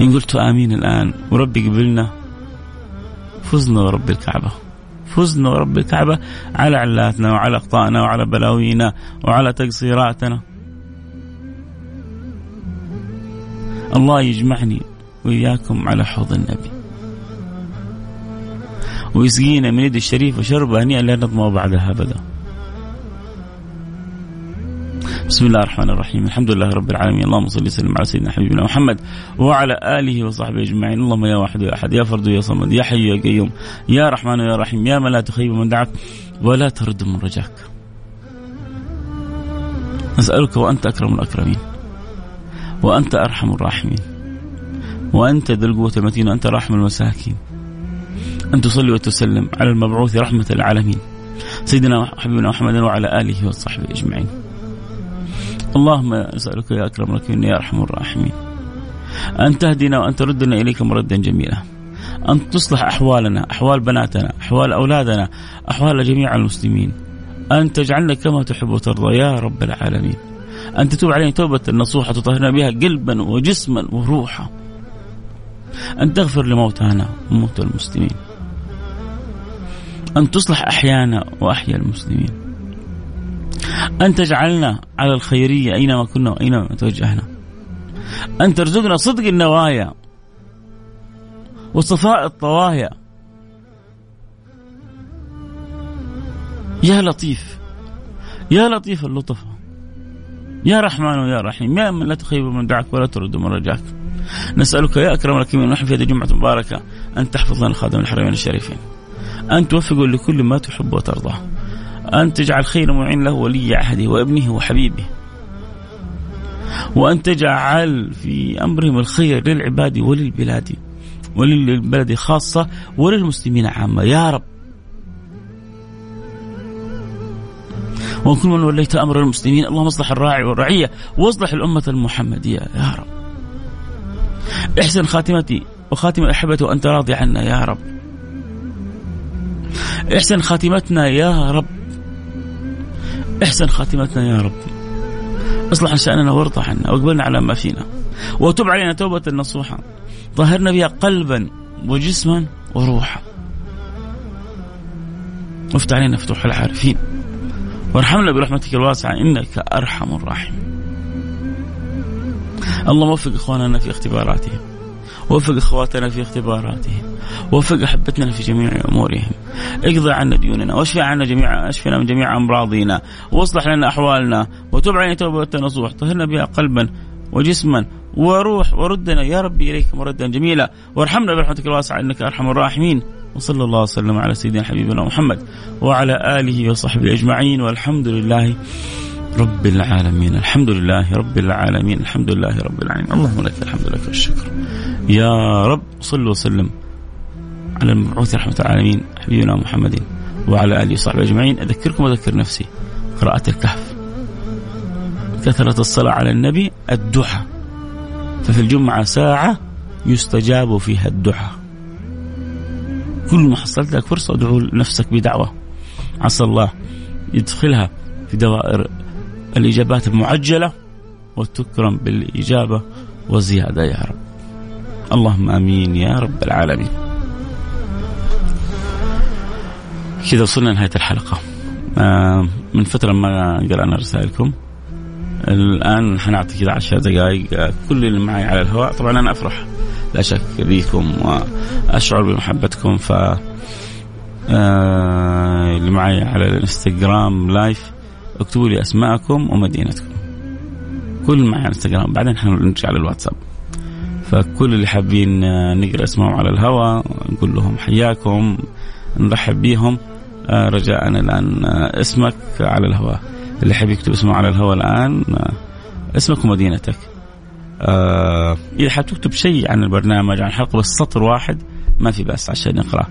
إن قلت آمين الآن وربي قبلنا فزنا ورب الكعبة. فزنا ورب الكعبة على علاتنا وعلى أخطائنا وعلى بلاوينا وعلى تقصيراتنا. الله يجمعني وإياكم على حوض النبي. ويسقينا من يد الشريف وشربة هنيئا لا نظمأ بعدها أبدا. بسم الله الرحمن الرحيم. الحمد لله رب العالمين. اللهم صل وسلم على سيدنا حبيبنا محمد وعلى آله وصحبه أجمعين. اللهم يا واحد يا أحد يا فرد يا صمد يا حي يا قيوم يا رحمن يا رحيم يا من لا تخيب من دعاك ولا ترد من رجاك. نسألك وأنت أكرم الأكرمين وأنت أرحم الراحمين وأنت ذو القوة المتين وأنت راحم المساكين. أن تصلي وتسلم على المبعوث رحمة العالمين. سيدنا حبيبنا محمد وعلى آله وصحبه أجمعين. اللهم أسألك يا أكرم الأكرمين يا أرحم الراحمين. أن تهدنا وأن تردنا إليك مردا جميلا. أن تصلح أحوالنا أحوال بناتنا أحوال أولادنا أحوال جميع المسلمين. أن تجعلنا كما تحب وترضى يا رب العالمين. أن تتوب علينا توبة نصوحة تطهرنا بها قلبا وجسما وروحا. أن تغفر لموتانا وموتى المسلمين. أن تصلح أحيانا وأحيا المسلمين. أن تجعلنا على الخيرية أينما كنا وأينما توجهنا. أن ترزقنا صدق النوايا وصفاء الطوايا. يا لطيف يا لطيف اللطف. يا رحمن ويا رحيم. يا من لا تخيب من دعك ولا ترد من رجاك. نسألك يا أكرم الأكرمين ونحن في هذه الجمعة المباركة أن تحفظ لنا خادم الحرمين الشريفين. أن توفق لكل ما تحب وترضى. أن تجعل خير معين له ولي عهده وابنه وحبيبه. وأن تجعل في أمرهم الخير للعباد وللبلاد وللبلد خاصة وللمسلمين عامة. يا رب. وكل من وليت أمر المسلمين اللهم اصلح الراعي والرعية واصلح الأمة المحمدية. يا رب. احسن خاتمتي وخاتم أحبتي وأنت راضي عنا. يا رب. احسن خاتمتنا يا رب. احسن خاتمتنا يا رب. اصلح شأننا وارضى عنا واقبلنا على ما فينا. وتب علينا توبة نصوحة طهرنا بها قلبا وجسما وروحا. وافتح علينا فتوح العارفين. وارحمنا برحمتك الواسعة إنك أرحم الراحمين. اللهم وفق إخواننا في اختباراتهم. وفق إخواتنا في اختباراتهم وفق أحبتنا في جميع أمورهم. اقضي عنا ديوننا واشفي عنا جميع اشفنا من جميع أمراضنا واصلح لنا أحوالنا وتب علينا توبة نصوح طهرنا بها قلبا وجسما وروح وردنا يا ربي اليك مردا جميلا. وارحمنا برحمتك الواسعة إنك أرحم الراحمين. وصلى الله وسلم على سيدنا حبيبنا محمد وعلى آله وصحبه أجمعين. والحمد لله رب العالمين. الحمد لله رب العالمين. الحمد لله رب العالمين. اللهم لك الحمد لك الشكر. يا رب صل وسلم على المبعوث رحمة العالمين حبيبنا محمد وعلى آله وصحبه أجمعين. أذكركم وأذكر نفسي. قراءة الكهف. كثرة الصلاة على النبي الدعاء ففي الجمعة ساعة يستجاب فيها الدعاء كل ما حصلت لك فرصة ادعو نفسك بدعوة. عسى الله يدخلها في دوائر الإجابات المعجلة وتكرم بالإجابة وزيادة يا رب. اللهم آمين يا رب العالمين. كذا وصلنا لنهاية الحلقة. آه، من فترة ما قرانا رسائلكم. الآن حنعطي كذا عشر دقائق. آه، كل اللي معي على الهواء. طبعا أنا أفرح. لا شك بكم وأشعر بمحبتكم. ف آه، اللي معي على الانستغرام لايف اكتبوا لي أسماءكم ومدينتكم. كل معي على الانستغرام. بعدين حنرجع على الواتساب فكل اللي حابين نقرا اسمهم على الهواء نقول لهم حياكم نرحب بيهم. آه، رجاء الآن آه، اسمك على الهواء اللي يحب يكتب اسمه على الهواء الآن آه، اسمك ومدينتك. إذا حاب تكتب شيء عن البرنامج عن الحلقة بس سطر واحد ما في بس عشان نقرأ.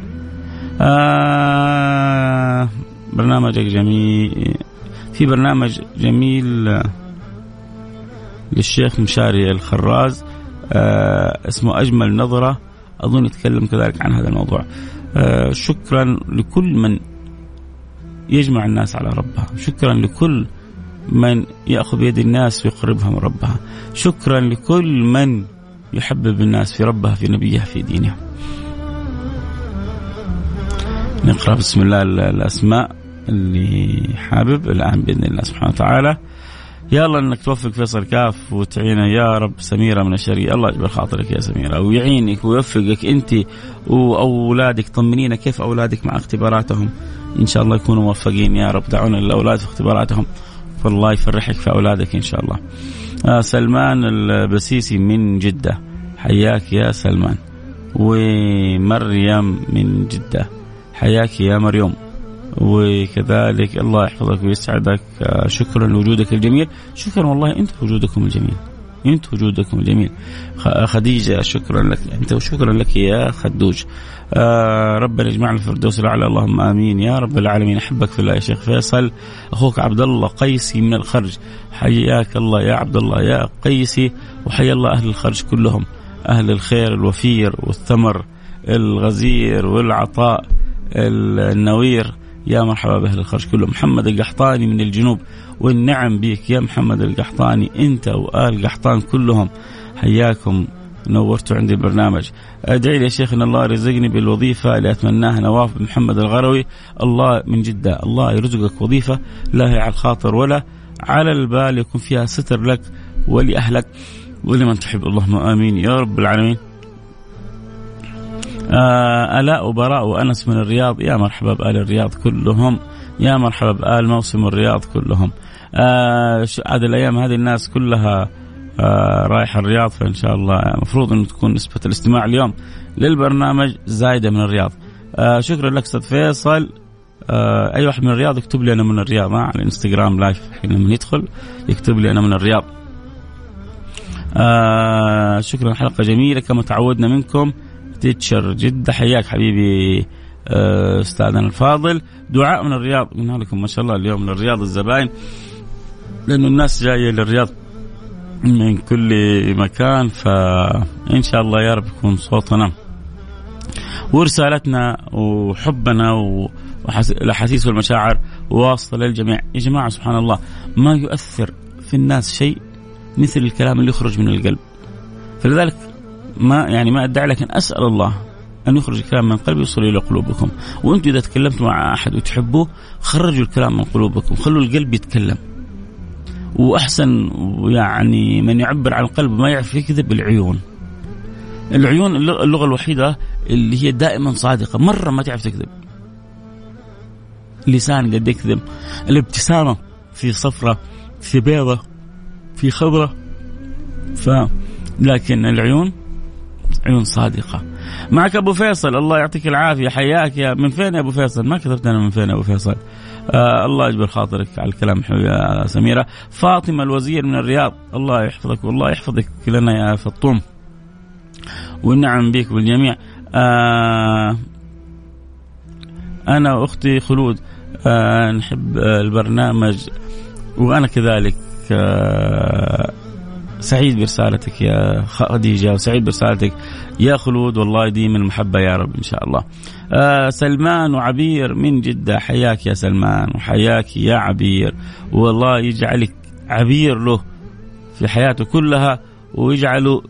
برنامجك جميل. في برنامج جميل للشيخ مشاري الخراز. اسمه أجمل نظرة. أظن يتكلم كذلك عن هذا الموضوع. شكرا لكل من يجمع الناس على ربها. شكرا لكل من يأخذ بيد الناس ويقربها من ربها. شكرا لكل من يحبب الناس في ربها في نبيها في دينها. نقرأ بسم الله الأسماء اللي حابب الآن بإذن الله سبحانه وتعالى. يا الله انك توفق فيصل كاف وتعينه. يا رب سميرة من الشرقية. الله يجبر خاطرك يا سميرة. ويعينك ويوفقك انت وأولادك. طمنينا كيف أولادك مع اختباراتهم. إن شاء الله يكونوا موفقين. يا رب دعونا للأولاد في اختباراتهم. فالله يفرحك في أولادك إن شاء الله. آه سلمان البسيسي من جدة. حياك يا سلمان. ومريم من جدة. حياك يا مريم. وكذلك الله يحفظك ويسعدك. آه شكرا لوجودك الجميل. شكرا والله انت وجودكم الجميل. انت وجودكم الجميل. خديجة شكرا لك. انت وشكرا لك يا خدوج. آه ربنا يجمعنا في الفردوس الأعلى. اللهم آمين. يا رب العالمين أحبك في الله يا شيخ فيصل. أخوك عبد الله قيسي من الخرج. حياك الله يا عبد الله يا قيسي وحيا الله أهل الخرج كلهم. أهل الخير الوفير والثمر الغزير والعطاء النوير. يا مرحبا بأهل الخرج. كلهم محمد القحطاني من الجنوب. والنعم بك يا محمد القحطاني. أنت وآل قحطان كلهم. حياكم. نورتوا عندي البرنامج. أدعي لي يا شيخ ان الله يرزقني بالوظيفة اللي أتمناها نواف محمد الغروي. الله من جدة. الله يرزقك وظيفة. لا هي على الخاطر ولا على البال. يكون فيها ستر لك ولأهلك ولمن تحب. اللهم آمين. يا رب العالمين. آه ألاء وبراء وأنس من الرياض. يا مرحبا بآل الرياض كلهم. يا مرحبا بآل موسم الرياض كلهم. آه عاد الأيام هذه الناس كلها آه رايحة الرياض فإن شاء الله المفروض إنه تكون نسبة الاستماع اليوم للبرنامج زايدة من الرياض. آه شكرا لك أستاذ فيصل. آه أي واحد من الرياض يكتب لي أنا من الرياض على الإنستغرام live لما يدخل يكتب لي أنا من الرياض. آه شكرا حلقة جميلة كما تعودنا منكم. teacher. جدة حياك حبيبي آه، أستاذنا الفاضل. دعاء من الرياض. قلنا لكم ما شاء الله اليوم من الرياض الزباين لأنه الناس جاية للرياض من كل مكان فإن شاء الله يا رب يكون صوتنا ورسالتنا وحبنا والاحاسيس والمشاعر واصلة للجميع. يا جماعة سبحان الله ما يؤثر في الناس شيء مثل الكلام اللي يخرج من القلب. فلذلك ما يعني ما أدعي لكن أسأل الله أن يخرج الكلام من قلبي يوصل إلى قلوبكم. وأنتم إذا تكلمتوا مع أحد وتحبوه خرجوا الكلام من قلوبكم خلوا القلب يتكلم. وأحسن يعني من يعبر عن القلب ما يعرف يكذب العيون. العيون اللغة الوحيدة اللي هي دائما صادقة مرة ما تعرف تكذب. اللسان قد يكذب. الابتسامة في صفرة في بيضة في خضرة. ف لكن العيون عيون صادقة. معك أبو فيصل الله يعطيك العافية حياك يا من فين يا أبو فيصل؟ ما كتبت أنا من فين يا أبو فيصل؟ آه الله يجبر خاطرك على الكلام يا سميرة. فاطمة الوزير من الرياض الله يحفظك والله يحفظك لنا يا فطوم. والنعم بك بالجميع. آه أنا وأختي خلود آه نحب البرنامج وأنا كذلك آه سعيد برسالتك يا خديجة وسعيد برسالتك يا خلود. والله يديم المحبة يا رب إن شاء الله. آه سلمان وعبير من جدة حياك يا سلمان وحياك يا عبير. والله يجعلك عبير له في حياته كلها ويجعله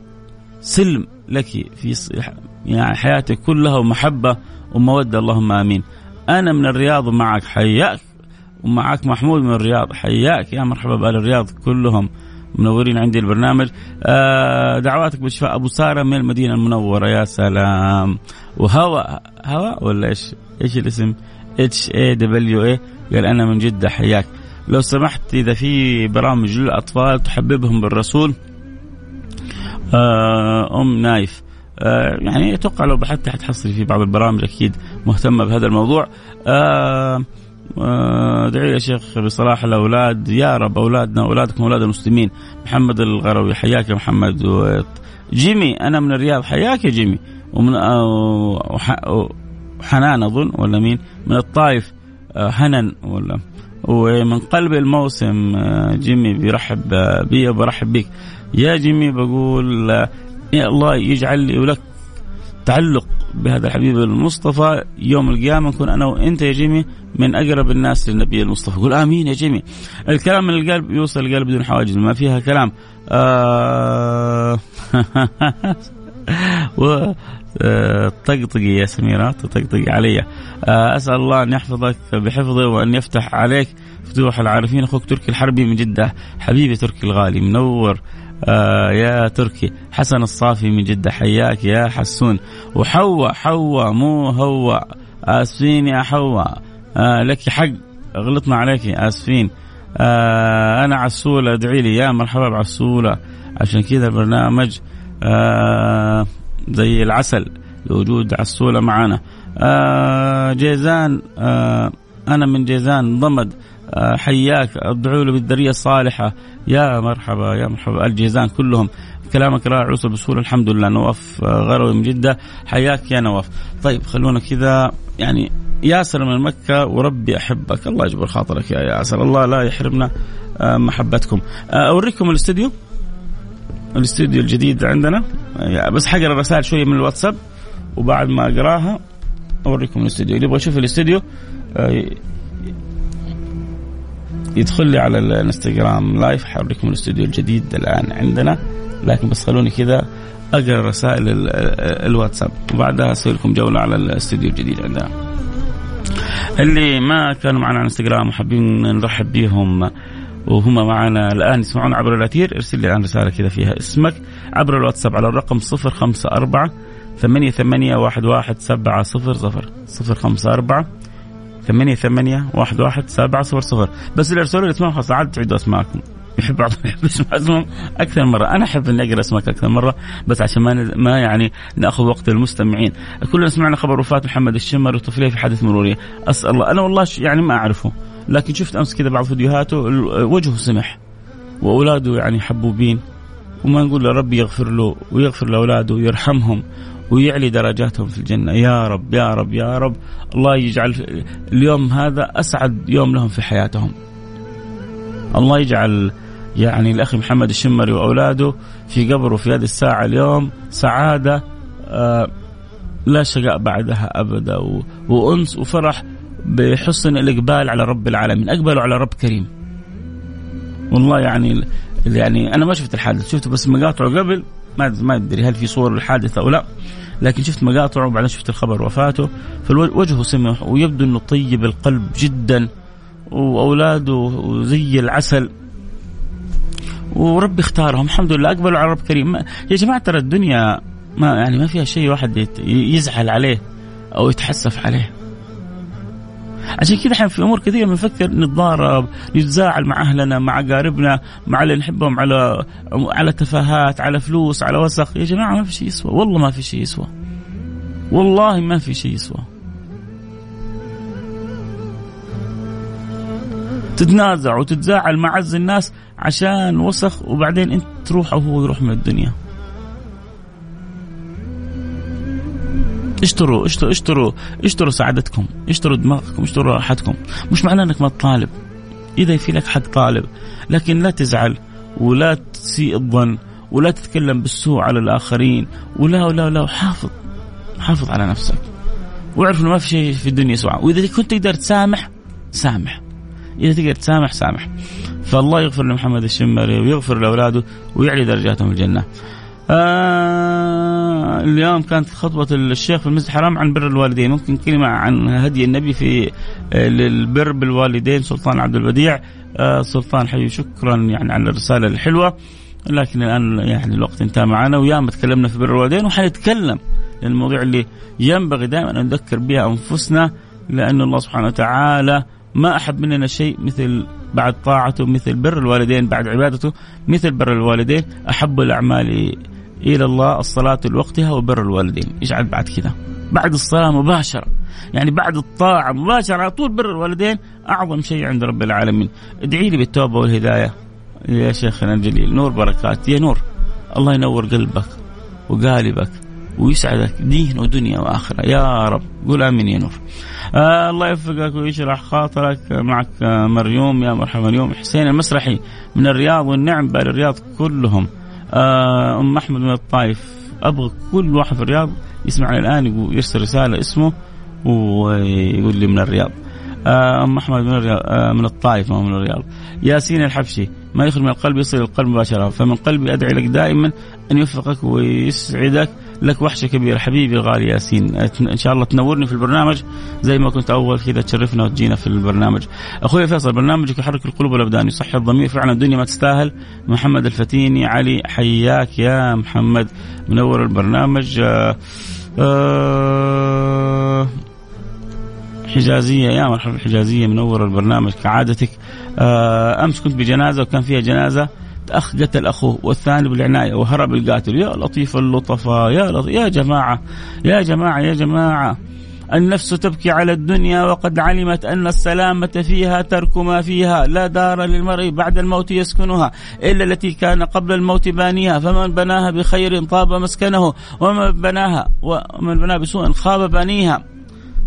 سلم لك في يعني حياتك كلها ومحبة ومودة. اللهم آمين. أنا من الرياض معك حياك ومعك محمود من الرياض حياك يا مرحبا بأهل الرياض كلهم. منورين عندي البرنامج. آه دعواتك بشفاء. أبو سارة من المدينة المنورة. يا سلام. وهوا هوا ولا إيش؟ إيش الاسم؟ اتش اي دبليو اي قال أنا من جدة حياك. لو سمحت إذا في برامج للأطفال تحببهم بالرسول. آه أم نايف. آه يعني أتوقع لو بحثت حتحصل في بعض البرامج أكيد مهتمة بهذا الموضوع. آه ادعي يا شيخ بصلاح الأولاد يا رب أولادنا أولادكم أولاد المسلمين. محمد الغروي حياك يا محمد. جيمي أنا من الرياض حياك يا جيمي. ومن حنان أظن ولا مين؟ من الطائف حنن آه، ولا. ومن قلب الموسم آه، جيمي بيرحب بي وبرحب بك يا جيمي بقول يا الله يجعل لي ولك تعلق بهذا الحبيب المصطفى. يوم القيامة نكون أنا وأنت يا جيمي من أقرب الناس للنبي المصطفى. قول آمين يا جيمي الكلام من القلب يوصل القلب بدون حواجز. ما فيها كلام. آه. (laughs) و آه، طقطقي يا سميرات طقطقي علي. آه، أسأل الله أن يحفظك بحفظه وأن يفتح عليك فتوح العارفين. أخوك تركي الحربي من جدة. حبيبي تركي الغالي. منور. آه يا تركي. حسن الصافي من جدة. حياك يا حسون. وحواء حواء مو هو آسفين يا حواء. آه لك حق. غلطنا عليك آسفين. آه أنا عسولة ادعي لي. يا مرحبا بعسولة. عشان كذا البرنامج آه زي العسل لوجود عسولة معنا آه جيزان آه أنا من جيزان ضمد. آه، حياك. ادعوا له بالذرية الصالحة. يا مرحبا يا مرحبا. الجيزان كلهم. كلامك رائع وصل بسهولة الحمد لله. نواف آه، غروي من جدة. حياك يا نواف. طيب خلونا كذا. يعني ياسر من مكة وربي أحبك. الله يجبر خاطرك يا ياسر. الله لا يحرمنا آه، محبتكم. أوريكم الاستوديو الاستوديو الجديد عندنا. بس حقرا الرسائل شوية من الواتساب وبعد ما أقراها أوريكم الاستوديو اللي يبغى يشوف الاستوديو يدخل لي على الانستغرام live حوريكم الاستوديو الجديد الآن عندنا. لكن بس خلوني كذا أقرأ رسائل الواتساب. وبعدها أسوي لكم جولة على الاستوديو الجديد عندنا. اللي ما كانوا معنا على الانستغرام وحابين نرحب بهم وهم معنا الآن يسمعون عبر الاتير ارسل لي الآن رسالة كذا فيها اسمك عبر الواتساب على الرقم 054 ثمانية ثمانية واحد واحد سبعة صفر صفر صفر خمسة أربعة ثمانية ثمانية واحد واحد سبعة صفر صفر. بس اللي ارسلوا لي خلاص عاد تعيدوا أسماءكم. يحب (laughs) بعضهم يحب يسمع اسمهم أكثر مرة، أنا أحب إني أقرأ اسمك أكثر مرة بس عشان ما ما يعني نأخذ وقت المستمعين، كلنا سمعنا خبر وفاة محمد الشمر وطفليه في حادث مرورية، أسأل الله. أنا والله يعني ما أعرفه، لكن شفت أمس كذا بعض فيديوهاته وجهه سمح. وأولاده يعني حبوبين. وما نقول ربي يغفر له ويغفر لأولاده ويرحمهم ويعلي درجاتهم في الجنة. يا رب يا رب يا رب. الله يجعل اليوم هذا أسعد يوم لهم في حياتهم. الله يجعل يعني الأخ محمد الشمري وأولاده في قبره في هذه الساعة اليوم سعادة آه لا شقاء بعدها أبدا وأنس وفرح بحسن الإقبال على رب العالمين أقبلوا على رب كريم. والله يعني يعني أنا ما شفت الحادث شفت بس مقاطعه قبل ما ما أدري هل في صور الحادثه أو لا لكن شفت مقاطعه وبعدين شفت الخبر وفاته فوجهه سمح ويبدو إنه طيب القلب جدا. وأولاده زي العسل. وربي اختارهم. الحمد لله. أقبلوا على رب كريم يا جماعة ترى الدنيا ما يعني ما فيها شيء واحد يزعل عليه أو يتحسف عليه. عشان كذا إحنا في أمور كثيرة بنفكر نتضارب نتزاعل مع أهلنا مع اقاربنا مع اللي نحبهم على على تفاهات على فلوس على وسخ. يا جماعة ما في شيء يسوى. والله ما في شيء يسوى. والله ما في شيء يسوى. تتنازع وتتزاعل مع عز الناس عشان وسخ وبعدين انت تروح أو هو يروح من الدنيا. اشتروا اشتروا اشتروا اشتروا سعادتكم اشتروا دماغكم اشتروا راحتكم. مش معناه انك ما تطالب. إذا في لك حق طالب لكن لا تزعل ولا تسيء الظن ولا تتكلم بالسوء على الآخرين ولا ولا ولا حافظ حافظ على نفسك. واعرف إنه ما في شيء في الدنيا سوى وإذا كنت تقدر تسامح سامح. إذا تقدر تسامح سامح. فالله يغفر لمحمد الشمري ويغفر لأولاده ويعلي درجاتهم الجنة. آه اليوم كانت خطبة الشيخ في المسجد الحرام عن بر الوالدين. ممكن كلمة عن هدي النبي في آه، للبر بالوالدين سلطان عبد البديع آه سلطان حي شكرا يعني على الرسالة الحلوة. لكن الآن يعني الوقت انتهى معنا. وياما تكلمنا في بر الوالدين وحنتكلم المواضيع اللي ينبغي دائما أن نذكر بها أنفسنا لأن الله سبحانه وتعالى ما أحب مننا شيء مثل بعد طاعته مثل بر الوالدين بعد عبادته مثل بر الوالدين. أحب الأعمال إلى الله الصلاة لوقتها وبر الوالدين. يجعل بعد كذا. بعد الصلاة مباشرة. يعني بعد الطاعة مباشرة على طول بر الوالدين أعظم شيء عند رب العالمين. ادعي لي بالتوبة والهداية. يا شيخنا الجليل. نور بركات. يا نور. الله ينور قلبك وقالبك. ويسعدك دين ودنيا وآخرة. يا رب قول آمين يا نور. آه الله يوفقك ويشرح خاطرك. معك آه مريوم يا مرحبا اليوم حسين المسرحي من الرياض والنعم بال الرياض كلهم. آه أم أحمد من الطائف. أبغى كل واحد في الرياض يسمعني الآن يرسل رسالة اسمه ويقول لي من الرياض. آه، أم أحمد من الرياض آه، من الطائف ما من الرياض. ياسين الحبشي ما يخرج من القلب يصل القلب مباشرة. فمن قلبي أدعي لك دائما أن يوفقك ويسعدك لك وحشة كبيرة. حبيبي الغالي ياسين إن شاء الله تنورني في البرنامج زي ما كنت أول كذا تشرفنا وتجينا في البرنامج. أخوي فيصل برنامجك يحرك القلوب والأبدان يصحي الضمير فعلا الدنيا ما تستاهل. محمد الفتيني علي حياك يا محمد. منور البرنامج آه آه حجازية يا مرحبا الحجازيه منور البرنامج كعادتك. آه أمس كنت بجنازة وكان فيها جنازة. اخ قتل اخوه والثاني بالعناية وهرب القاتل. يا لطيف اللطفاء يا لطيف يا جماعة يا جماعة يا جماعة. النفس تبكي على الدنيا وقد علمت أن السلامة فيها ترك ما فيها. لا دار للمرء بعد الموت يسكنها إلا التي كان قبل الموت بانيها. فمن بناها بخير طاب مسكنه ومن بناها ومن بناها بسوء خاب بانيها.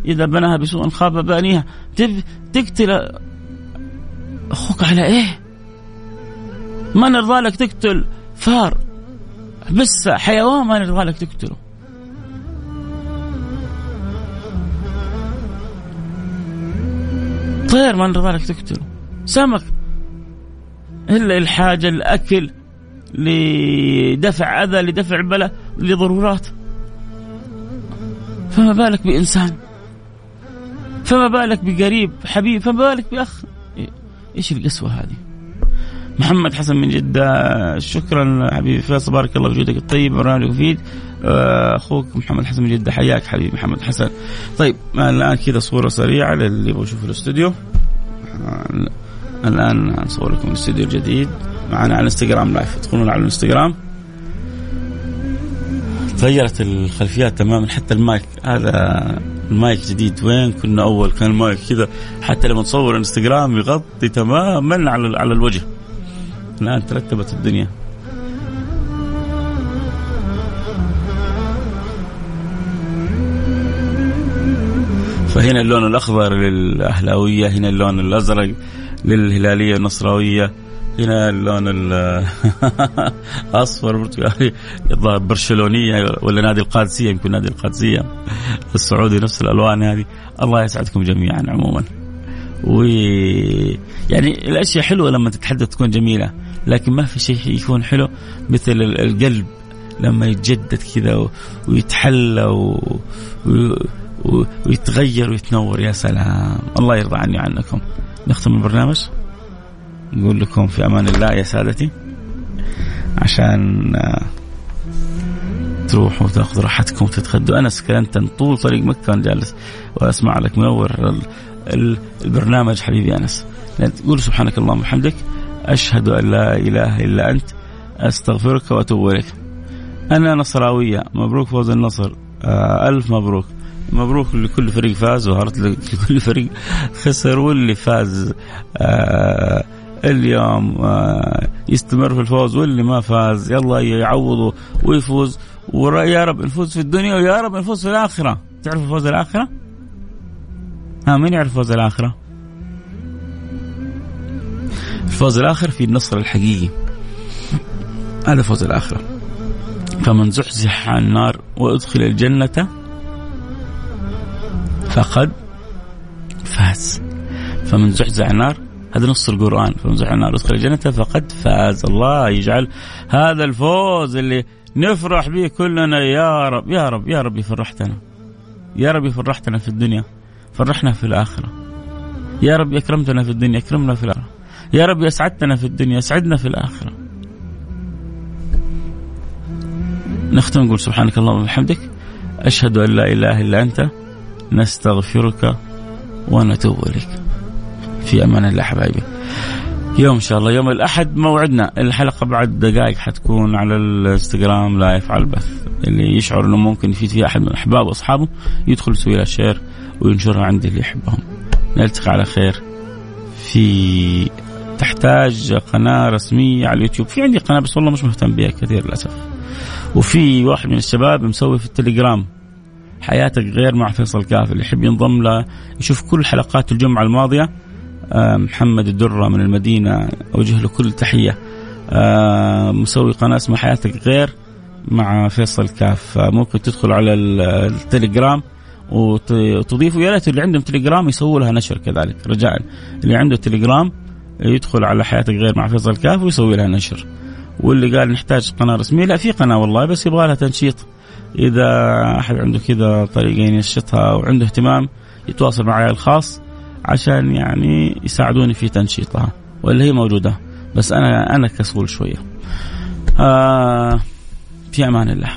إذا بناها بسوء خاب بانيها تقتل أخوك على إيه؟ ما نرضى لك تقتل؟ فار. بس حيوان ما نرضى لك تقتله؟ طير ما نرضى لك تقتله. سمك. إلا الحاجة الأكل لدفع أذى لدفع بلاء لضرورات. فما بالك بإنسان؟ فما بالك بقريب حبيب فما بالك بأخ؟ إيش القسوة هذه؟ محمد حسن من جدة. شكرا حبيبي فيصل بارك الله وجودك الطيب برنامج مفيد آه، أخوك محمد حسن من جدة. حياك حبيبي محمد حسن. طيب الآن كذا صورة سريعة للي يبغى يشوف الاستوديو. الآن نصور لكم الاستوديو الجديد. معنا على الإنستغرام live. تدخلون على الإنستغرام. تغيرت الخلفيات تماما. حتى المايك هذا المايك جديد. وين؟ كنا أول كان المايك كذا. حتى لما تصور انستغرام يغطي تماما على على الوجه. الان ترتبت الدنيا. فهنا اللون الأخضر للأهلاوية هنا اللون الأزرق للهلالية النصراوية هنا اللون الاصفر (laughs) برتقالي برشلونية ولا نادي القادسية يمكن نادي القادسية السعودي نفس الألوان هذه. الله يسعدكم جميعا عموما. و يعني الأشياء حلوة لما تتحدث تكون جميلة. لكن ما في شيء يكون حلو مثل القلب لما يتجدد كذا ويتحلى. ويتغير ويتنور. يا سلام. الله يرضى عني عنكم. نختم البرنامج. نقول لكم في أمان الله يا سادتي. عشان آه، تروحوا تاخذوا راحتكم وتتغدوا. أنا سكنت طول طريق مكة وأنا جالس وأسمع لك منور البرنامج حبيبي أنس. تقول سبحانك اللهم وبحمدك. أشهد أن لا إله إلا أنت أستغفرك وأتوب إليك. أنا نصراوية مبروك فوز النصر. آه ألف مبروك. مبروك لكل فريق فاز وهارت لكل فريق خسر واللي فاز آه اليوم آه يستمر في الفوز واللي ما فاز يلا يعوضه ويفوز. ويا رب نفوز في الدنيا ويا رب نفوز في الآخرة. تعرف فوز الآخرة؟ ها مين يعرف فوز الآخرة؟ الفوز الآخر في النصر الحقيقي. هذا فوز الاخره فمن زحزح عن النار وأدخل الجنة فقد فاز. فمن زحزح عن النار هذا نص القرآن. فمزح النار ادخل الجنة فقد فاز. الله يجعل هذا الفوز اللي نفرح به كلنا. يا رب يا رب يا رب فرحتنا يا رب فرحتنا في الدنيا. فرحنا في الآخرة. يا رب أكرمتنا في الدنيا أكرمنا في الآخرة. يا رب أسعدتنا في الدنيا أسعدنا في الآخرة. نختم نقول سبحانك اللهم وبحمدك. أشهد أن لا إله إلا أنت. نستغفرك ونتوب إليك. في أمان الله حبايبي. يوم إن شاء الله يوم الأحد موعدنا. الحلقة بعد دقائق حتكون على الإنستغرام لايف على البث. اللي يشعر إنه ممكن يفيد فيها أحد من أحبابه وأصحابه يدخل يسوي لها شير وينشرها عند اللي يحبهم. نلتقي على خير في تحتاج قناة رسمية على اليوتيوب. في عندي قناة بس والله مش مهتم بها كثير للأسف. وفي واحد من الشباب مسوي في التليجرام حياتك غير مع فيصل كاف اللي يحب ينضم له يشوف كل حلقات الجمعة الماضية. آه، محمد الدرة من المدينة أوجه له كل تحية. آه، مسوي قناة اسمها حياتك غير مع فيصل كاف. ممكن تدخل على التليجرام وتضيفوا يا ريت اللي عندهم تليجرام يسووا لها نشر كذلك رجاء. اللي عنده تليجرام يدخل على حياتك غير مع فيصل كاف ويسوي لها نشر. واللي قال نحتاج قناة رسمية لا في قناة والله بس يبغى لها تنشيط. إذا أحد عنده كذا طريقه ينشطها وعنده اهتمام يتواصل معي الخاص عشان يعني يساعدوني في تنشيطها ولا هي موجودة. بس أنا أنا كسول شوية. آه في أمان الله.